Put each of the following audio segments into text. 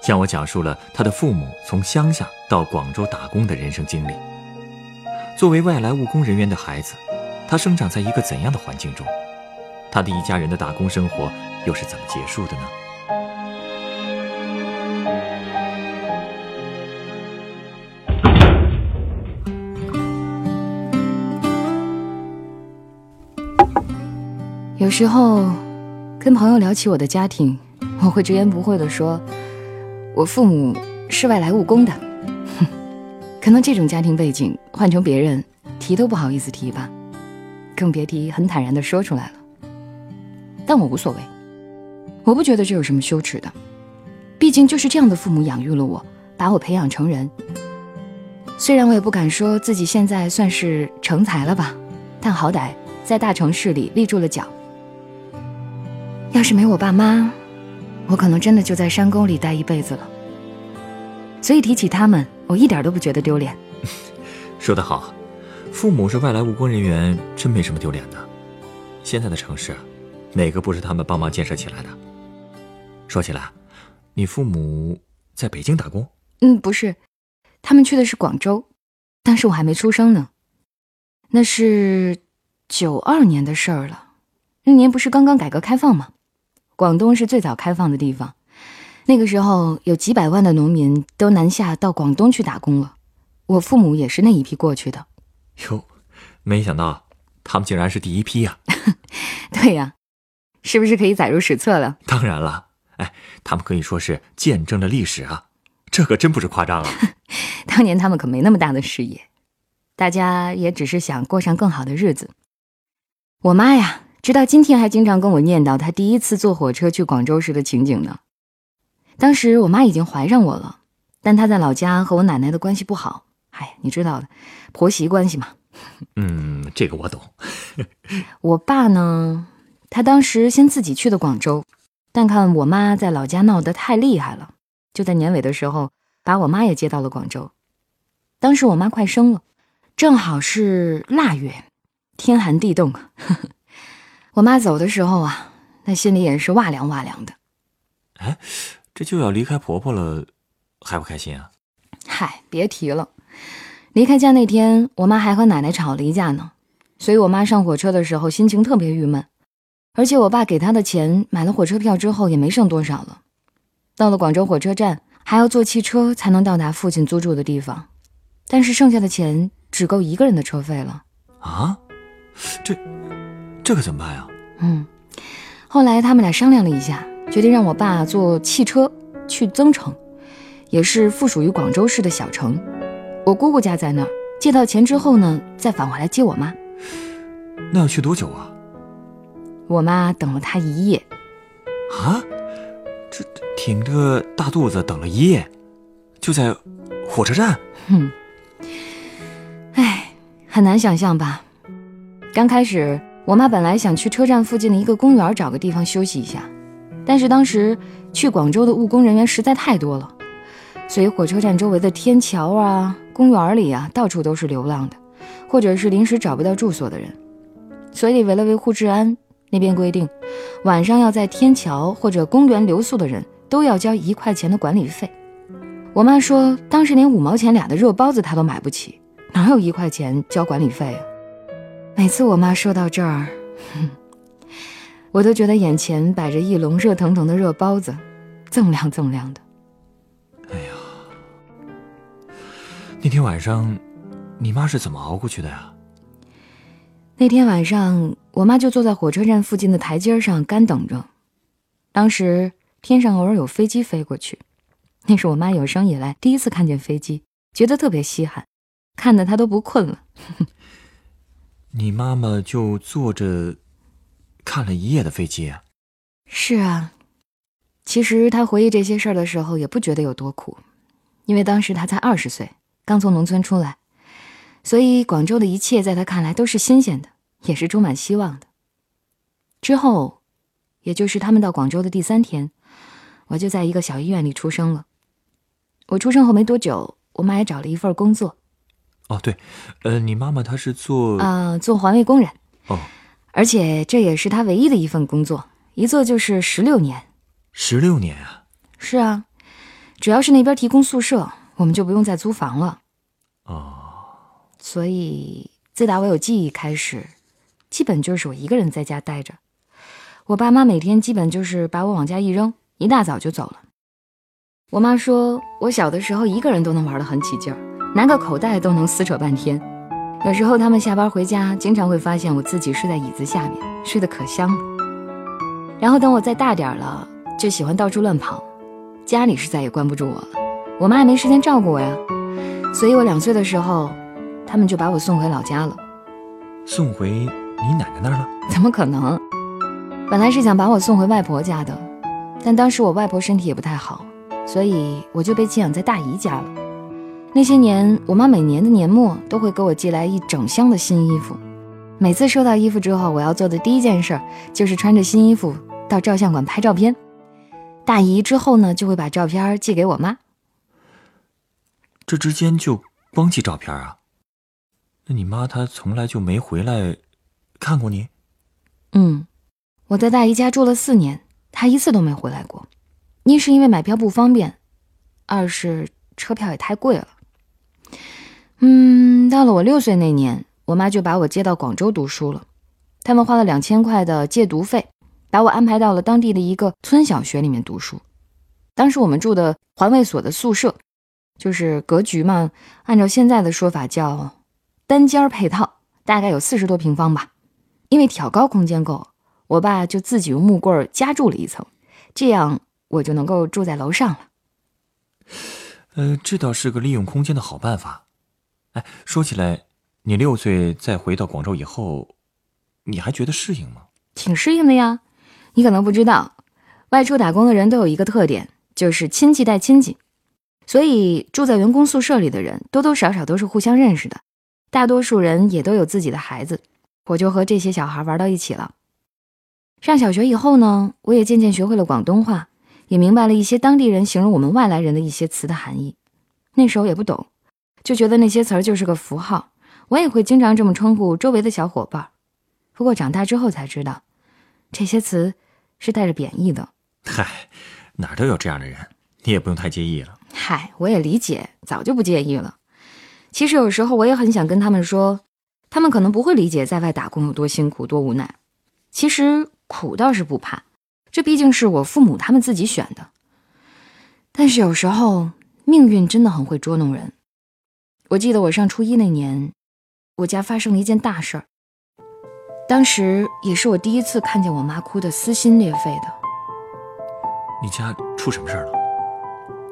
向我讲述了他的父母从乡下到广州打工的人生经历。作为外来务工人员的孩子，他生长在一个怎样的环境中？他的一家人的打工生活又是怎么结束的呢？有时候，跟朋友聊起我的家庭，我会直言不讳地说，我父母是外来务工的。哼，可能这种家庭背景换成别人提都不好意思提吧，更别提很坦然的说出来了。但我无所谓，我不觉得这有什么羞耻的，毕竟就是这样的父母养育了我，把我培养成人。虽然我也不敢说自己现在算是成才了吧，但好歹在大城市里立住了脚。要是没我爸妈，我可能真的就在山沟里待一辈子了。所以提起他们，我一点都不觉得丢脸。说得好，父母是外来务工人员，真没什么丢脸的。现在的城市，哪个不是他们帮忙建设起来的？说起来，你父母在北京打工？嗯，不是，他们去的是广州，当时我还没出生呢。那是九二年的事儿了，那年不是刚刚改革开放吗？广东是最早开放的地方，那个时候有几百万的农民都南下到广东去打工了，我父母也是那一批过去的。哟，没想到他们竟然是第一批呀！对呀，是不是可以载入史册了？当然了，哎，他们可以说是见证了历史啊，这可真不是夸张啊！当年他们可没那么大的视野，大家也只是想过上更好的日子。我妈呀！直到今天还经常跟我念叨她第一次坐火车去广州时的情景呢。当时我妈已经怀上我了，但她在老家和我奶奶的关系不好。哎，你知道的，婆媳关系嘛。嗯，这个我懂。我爸呢，他当时先自己去的广州，但看我妈在老家闹得太厉害了，就在年尾的时候把我妈也接到了广州。当时我妈快生了，正好是腊月，天寒地冻。我妈走的时候啊，那心里也是哇凉哇凉的。哎，这就要离开婆婆了，还不开心啊？嗨，别提了。离开家那天，我妈还和奶奶吵了一架呢，所以我妈上火车的时候心情特别郁闷。而且我爸给她的钱买了火车票之后也没剩多少了。到了广州火车站，还要坐汽车才能到达父亲租住的地方，但是剩下的钱只够一个人的车费了。啊？这这可怎么办呀？嗯，后来他们俩商量了一下，决定让我爸坐汽车去增城，也是附属于广州市的小城。我姑姑家在那儿，借到钱之后呢，再返回来接我妈。那要去多久啊？我妈等了他一夜。啊？这挺着大肚子等了一夜，就在火车站？哼，哎，很难想象吧？刚开始。我妈本来想去车站附近的一个公园找个地方休息一下，但是当时去广州的务工人员实在太多了，所以火车站周围的天桥啊、公园里啊，到处都是流浪的，或者是临时找不到住所的人。所以为了维护治安，那边规定，晚上要在天桥或者公园留宿的人都要交一块钱的管理费。我妈说，当时连五毛钱俩的热包子她都买不起，哪有一块钱交管理费啊？每次我妈说到这儿，我都觉得眼前摆着一笼热腾腾的热包子，锃亮锃亮的。哎呀，那天晚上，你妈是怎么熬过去的呀？那天晚上，我妈就坐在火车站附近的台阶上干等着。当时天上偶尔有飞机飞过去，那是我妈有生以来第一次看见飞机，觉得特别稀罕，看得她都不困了。你妈妈就坐着看了一夜的飞机啊？是啊，其实她回忆这些事儿的时候，也不觉得有多苦，因为当时她才二十岁，刚从农村出来，所以广州的一切在她看来都是新鲜的，也是充满希望的。之后，也就是他们到广州的第三天，我就在一个小医院里出生了。我出生后没多久，我妈也找了一份工作。哦，对，呃，你妈妈她是做啊、做环卫工人，哦，而且这也是她唯一的一份工作，一做就是十六年。十六年啊。是啊，只要是那边提供宿舍，我们就不用再租房了。哦，所以自打我有记忆开始，基本就是我一个人在家待着。我爸妈每天基本就是把我往家一扔，一大早就走了。我妈说我小的时候一个人都能玩得很起劲儿，拿个口袋都能撕扯半天。有时候他们下班回家，经常会发现我自己睡在椅子下面，睡得可香了。然后等我再大点儿了，就喜欢到处乱跑，家里是再也关不住我了。我妈也没时间照顾我呀，所以我两岁的时候，他们就把我送回老家了。送回你奶奶那儿了？怎么可能？本来是想把我送回外婆家的，但当时我外婆身体也不太好，所以我就被寄养在大姨家了。那些年，我妈每年的年末都会给我寄来一整箱的新衣服。每次收到衣服之后，我要做的第一件事就是穿着新衣服到照相馆拍照片。大姨之后呢，就会把照片寄给我妈。这之间就光寄照片啊？那你妈她从来就没回来看过你？嗯，我在大姨家住了四年，她一次都没回来过。一是因为买票不方便，二是车票也太贵了。嗯，到了我六岁那年，我妈就把我接到广州读书了。他们花了两千块的借读费，把我安排到了当地的一个村小学里面读书。当时我们住的环卫所的宿舍，就是格局嘛，按照现在的说法叫单间配套，大概有四十多平方吧。因为挑高空间够，我爸就自己用木棍儿加筑了一层，这样我就能够住在楼上了。呃，这倒是个利用空间的好办法。哎，说起来，你六岁再回到广州以后，你还觉得适应吗？挺适应的呀。你可能不知道，外出打工的人都有一个特点，就是亲戚带亲戚，所以住在员工宿舍里的人多多少少都是互相认识的，大多数人也都有自己的孩子。我就和这些小孩玩到一起了。上小学以后呢，我也渐渐学会了广东话，也明白了一些当地人形容我们外来人的一些词的含义。那时候也不懂，就觉得那些词儿就是个符号，我也会经常这么称呼周围的小伙伴。不过长大之后才知道，这些词是带着贬义的。嗨，哪儿都有这样的人，你也不用太介意了。嗨，我也理解，早就不介意了。其实有时候我也很想跟他们说，他们可能不会理解在外打工有多辛苦、多无奈。其实苦倒是不怕，这毕竟是我父母他们自己选的。但是有时候命运真的很会捉弄人。我记得我上初一那年，我家发生了一件大事儿，当时也是我第一次看见我妈哭得撕心裂肺的。你家出什么事儿了？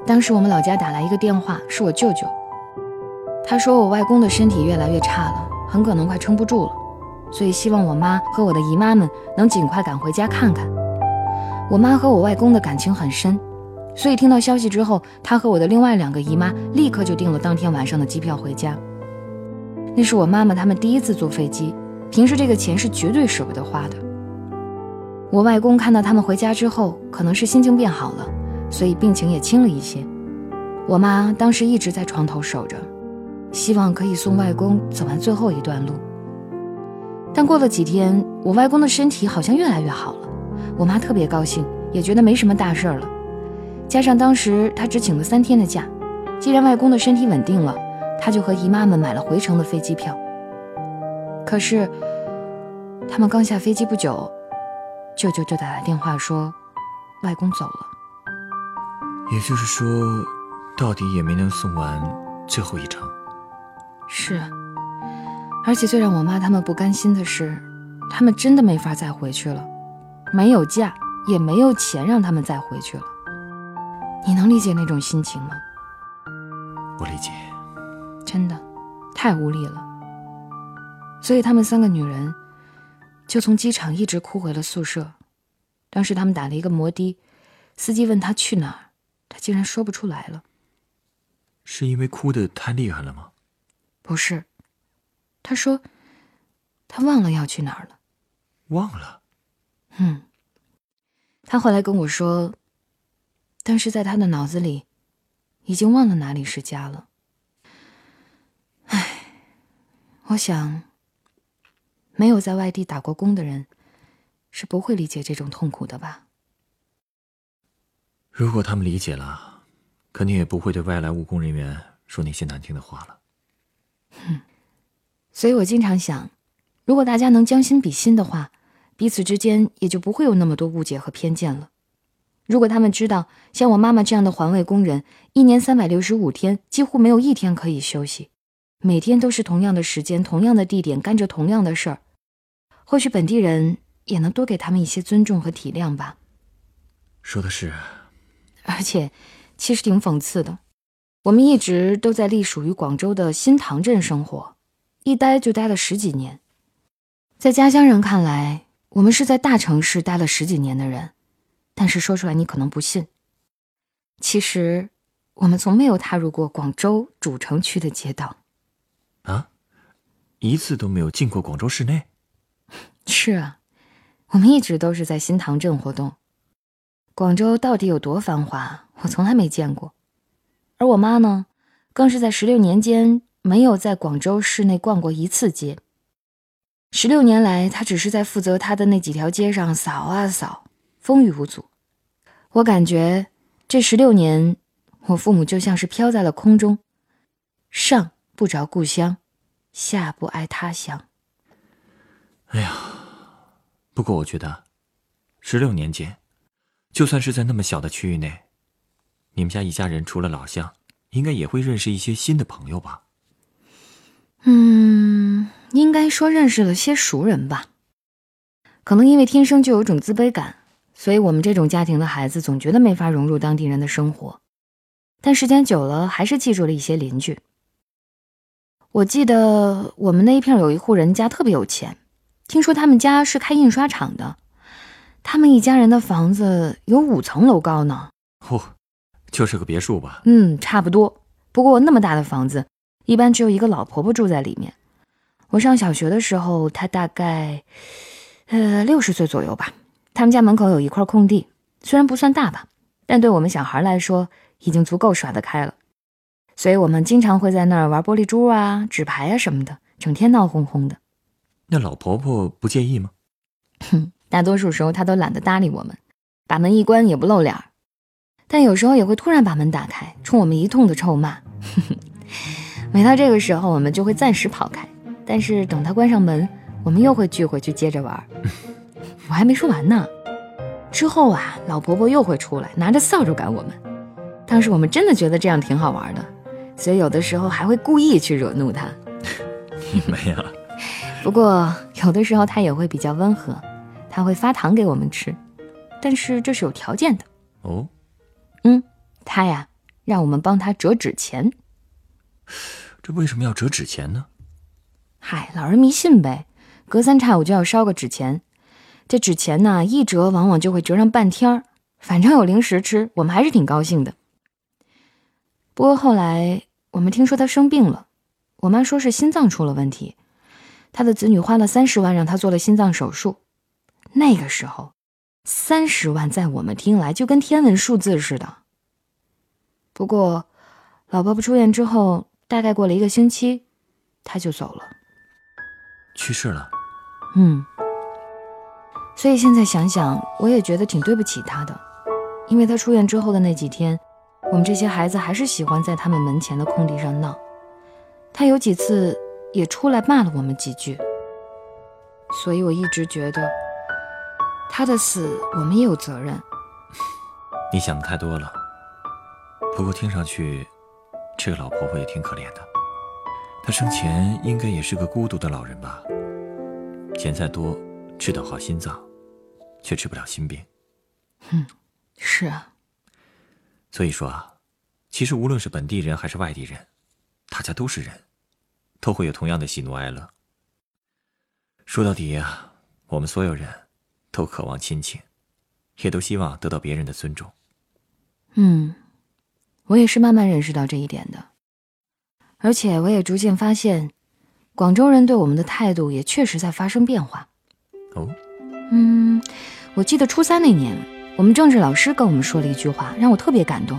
当时我们老家打来一个电话，是我舅舅。他说我外公的身体越来越差了，很可能快撑不住了，所以希望我妈和我的姨妈们能尽快赶回家看看。我妈和我外公的感情很深，所以听到消息之后，她和我的另外两个姨妈立刻就订了当天晚上的机票回家。那是我妈妈他们第一次坐飞机，平时这个钱是绝对舍不得花的。我外公看到他们回家之后，可能是心情变好了，所以病情也轻了一些。我妈当时一直在床头守着，希望可以送外公走完最后一段路。但过了几天，我外公的身体好像越来越好了，我妈特别高兴，也觉得没什么大事儿了。加上当时她只请了三天的假，既然外公的身体稳定了，她就和姨妈们买了回程的飞机票。可是，他们刚下飞机不久，舅舅就打来电话说，外公走了。也就是说，到底也没能送完最后一程。是，而且最让我妈他们不甘心的是，他们真的没法再回去了，没有假，也没有钱让他们再回去了。你能理解那种心情吗？我理解。真的，太无力了。所以他们三个女人就从机场一直哭回了宿舍。当时他们打了一个摩的，司机问他去哪儿，他竟然说不出来了。是因为哭得太厉害了吗？不是，他说他忘了要去哪儿了。忘了。嗯。他后来跟我说，当时在他的脑子里，已经忘了哪里是家了。唉，我想，没有在外地打过工的人，是不会理解这种痛苦的吧。如果他们理解了，肯定也不会对外来务工人员说那些难听的话了。哼，所以我经常想，如果大家能将心比心的话。彼此之间也就不会有那么多误解和偏见了。如果他们知道，像我妈妈这样的环卫工人，一年三百六十五天几乎没有一天可以休息，每天都是同样的时间、同样的地点干着同样的事儿，或许本地人也能多给他们一些尊重和体谅吧。说的是，而且其实挺讽刺的，我们一直都在隶属于广州的新塘镇生活，一待就待了十几年，在家乡人看来。我们是在大城市待了十几年的人，但是说出来你可能不信。其实，我们从没有踏入过广州主城区的街道。啊，一次都没有进过广州市内。是啊，我们一直都是在新塘镇活动。广州到底有多繁华，我从来没见过。而我妈呢，更是在十六年间没有在广州市内逛过一次街。十六年来，他只是在负责他的那几条街上扫啊扫，风雨无阻。我感觉这十六年，我父母就像是飘在了空中，上不着故乡，下不挨他乡。哎呀，不过我觉得，十六年间，就算是在那么小的区域内，你们家一家人除了老乡，应该也会认识一些新的朋友吧？嗯。应该说认识了些熟人吧。可能因为天生就有种自卑感，所以我们这种家庭的孩子总觉得没法融入当地人的生活。但时间久了，还是记住了一些邻居。我记得我们那一片有一户人家特别有钱，听说他们家是开印刷厂的，他们一家人的房子有五层楼高呢。嚯，就是个别墅吧？嗯，差不多。不过那么大的房子，一般只有一个老婆婆住在里面。我上小学的时候，她大概，呃，六十岁左右吧。他们家门口有一块空地，虽然不算大吧，但对我们小孩来说，已经足够耍得开了。所以我们经常会在那儿玩玻璃珠啊、纸牌啊什么的，整天闹哄哄的。那老婆婆不介意吗？哼，大多数时候她都懒得搭理我们，把门一关也不露脸儿。但有时候也会突然把门打开，冲我们一通的臭骂。每到这个时候，我们就会暂时跑开。但是等她关上门，我们又会聚回去接着玩。我还没说完呢，之后啊，老婆婆又会出来，拿着扫帚赶我们。当时我们真的觉得这样挺好玩的，所以有的时候还会故意去惹怒她。你们呀？不过有的时候她也会比较温和，她会发糖给我们吃，但是这是有条件的。哦，嗯，她呀，让我们帮她折纸钱。这为什么要折纸钱呢？嗨，老人迷信呗，隔三差五就要烧个纸钱。这纸钱呢，一折往往就会折上半天儿。反正有零食吃，我们还是挺高兴的。不过后来我们听说他生病了，我妈说是心脏出了问题，他的子女花了三十万让他做了心脏手术。那个时候，三十万在我们听来就跟天文数字似的。不过，老婆婆出院之后，大概过了一个星期，他就走了。去世了，嗯，所以现在想想，我也觉得挺对不起他的，因为他出院之后的那几天，我们这些孩子还是喜欢在他们门前的空地上闹，他有几次也出来骂了我们几句，所以我一直觉得他的死我们也有责任。你想的太多了，不过听上去，这个老婆婆也挺可怜的。她生前应该也是个孤独的老人吧？钱再多，吃得好心脏，却治不了心病。嗯，是啊。所以说啊，其实无论是本地人还是外地人，大家都是人，都会有同样的喜怒哀乐。说到底呀，我们所有人都渴望亲情，也都希望得到别人的尊重。嗯，我也是慢慢认识到这一点的，而且我也逐渐发现，广州人对我们的态度也确实在发生变化。哦，嗯，我记得初三那年，我们政治老师跟我们说了一句话，让我特别感动，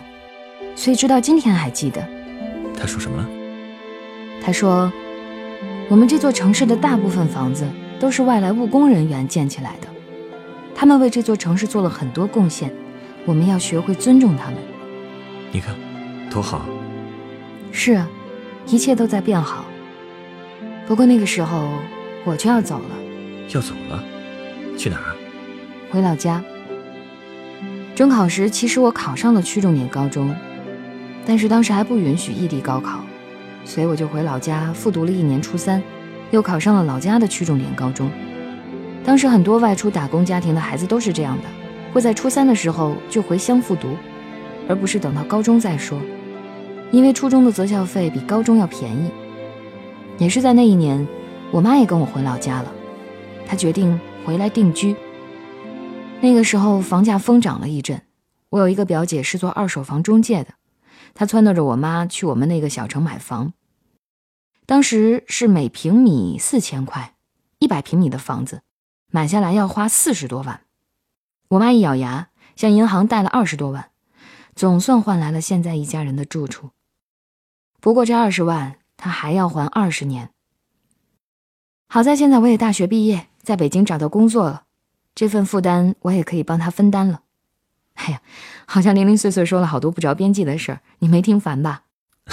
所以直到今天还记得。他说什么了？他说，我们这座城市的大部分房子都是外来务工人员建起来的，他们为这座城市做了很多贡献，我们要学会尊重他们。你看，多好。是啊，一切都在变好。不过那个时候，我就要走了。要走了？去哪儿？回老家。中考时，其实我考上了区重点高中，但是当时还不允许异地高考，所以我就回老家复读了一年初三，又考上了老家的区重点高中。当时很多外出打工家庭的孩子都是这样的，会在初三的时候就回乡复读，而不是等到高中再说，因为初中的择校费比高中要便宜。也是在那一年，我妈也跟我回老家了。她决定回来定居。那个时候房价疯涨了一阵，我有一个表姐是做二手房中介的，她撺掇着我妈去我们那个小城买房。当时是每平米四千块，一百平米的房子，买下来要花四十多万。我妈一咬牙，向银行贷了二十多万，总算换来了现在一家人的住处。不过这二十万她还要还二十年。好在现在我也大学毕业。在北京找到工作了，这份负担我也可以帮他分担了。哎呀，好像零零碎碎说了好多不着边际的事儿，你没听烦吧？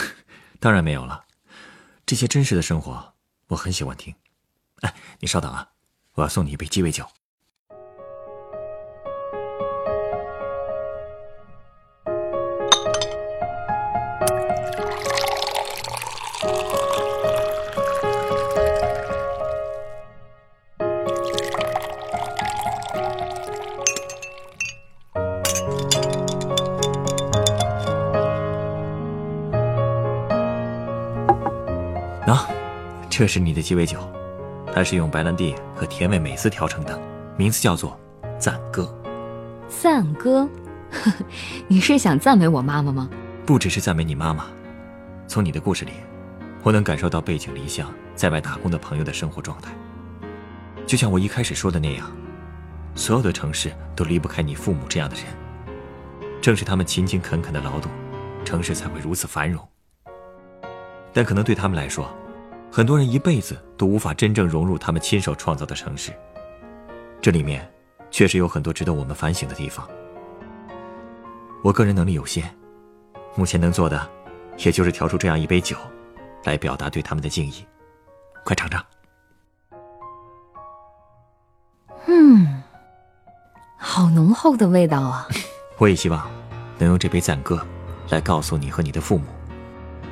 当然没有了，这些真实的生活我很喜欢听。哎，你稍等啊，我要送你一杯鸡尾酒。这是你的鸡尾酒，它是用白兰地和甜味美思调成的，名字叫做“赞歌”。赞歌，你是想赞美我妈妈吗？不只是赞美你妈妈，从你的故事里，我能感受到背井离乡在外打工的朋友的生活状态。就像我一开始说的那样，所有的城市都离不开你父母这样的人，正是他们勤勤恳恳的劳动，城市才会如此繁荣。但可能对他们来说，很多人一辈子都无法真正融入他们亲手创造的城市，这里面确实有很多值得我们反省的地方。我个人能力有限，目前能做的，也就是调出这样一杯酒，来表达对他们的敬意。快尝尝。嗯，好浓厚的味道啊！我也希望能用这杯赞歌，来告诉你和你的父母，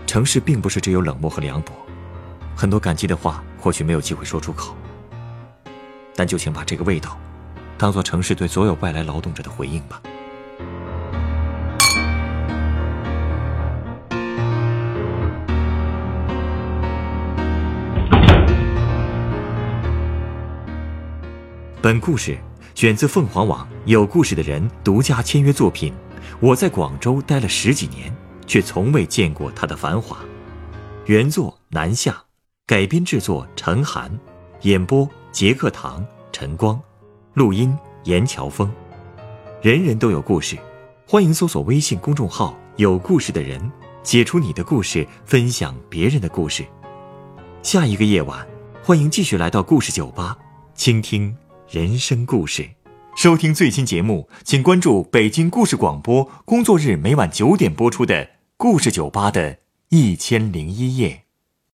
城市并不是只有冷漠和凉薄。很多感激的话，或许没有机会说出口，但就请把这个味道，当做城市对所有外来劳动者的回应吧。本故事选自凤凰网有故事的人独家签约作品。我在广州待了十几年，却从未见过它的繁华。原作南下。改编制作陈寒，演播杰克唐陈光，录音严乔峰。人人都有故事，欢迎搜索微信公众号“有故事的人”，写出你的故事，分享别人的故事。下一个夜晚，欢迎继续来到故事酒吧，倾听人生故事。收听最新节目，请关注北京故事广播，工作日每晚九点播出的《故事酒吧》的一千零一夜。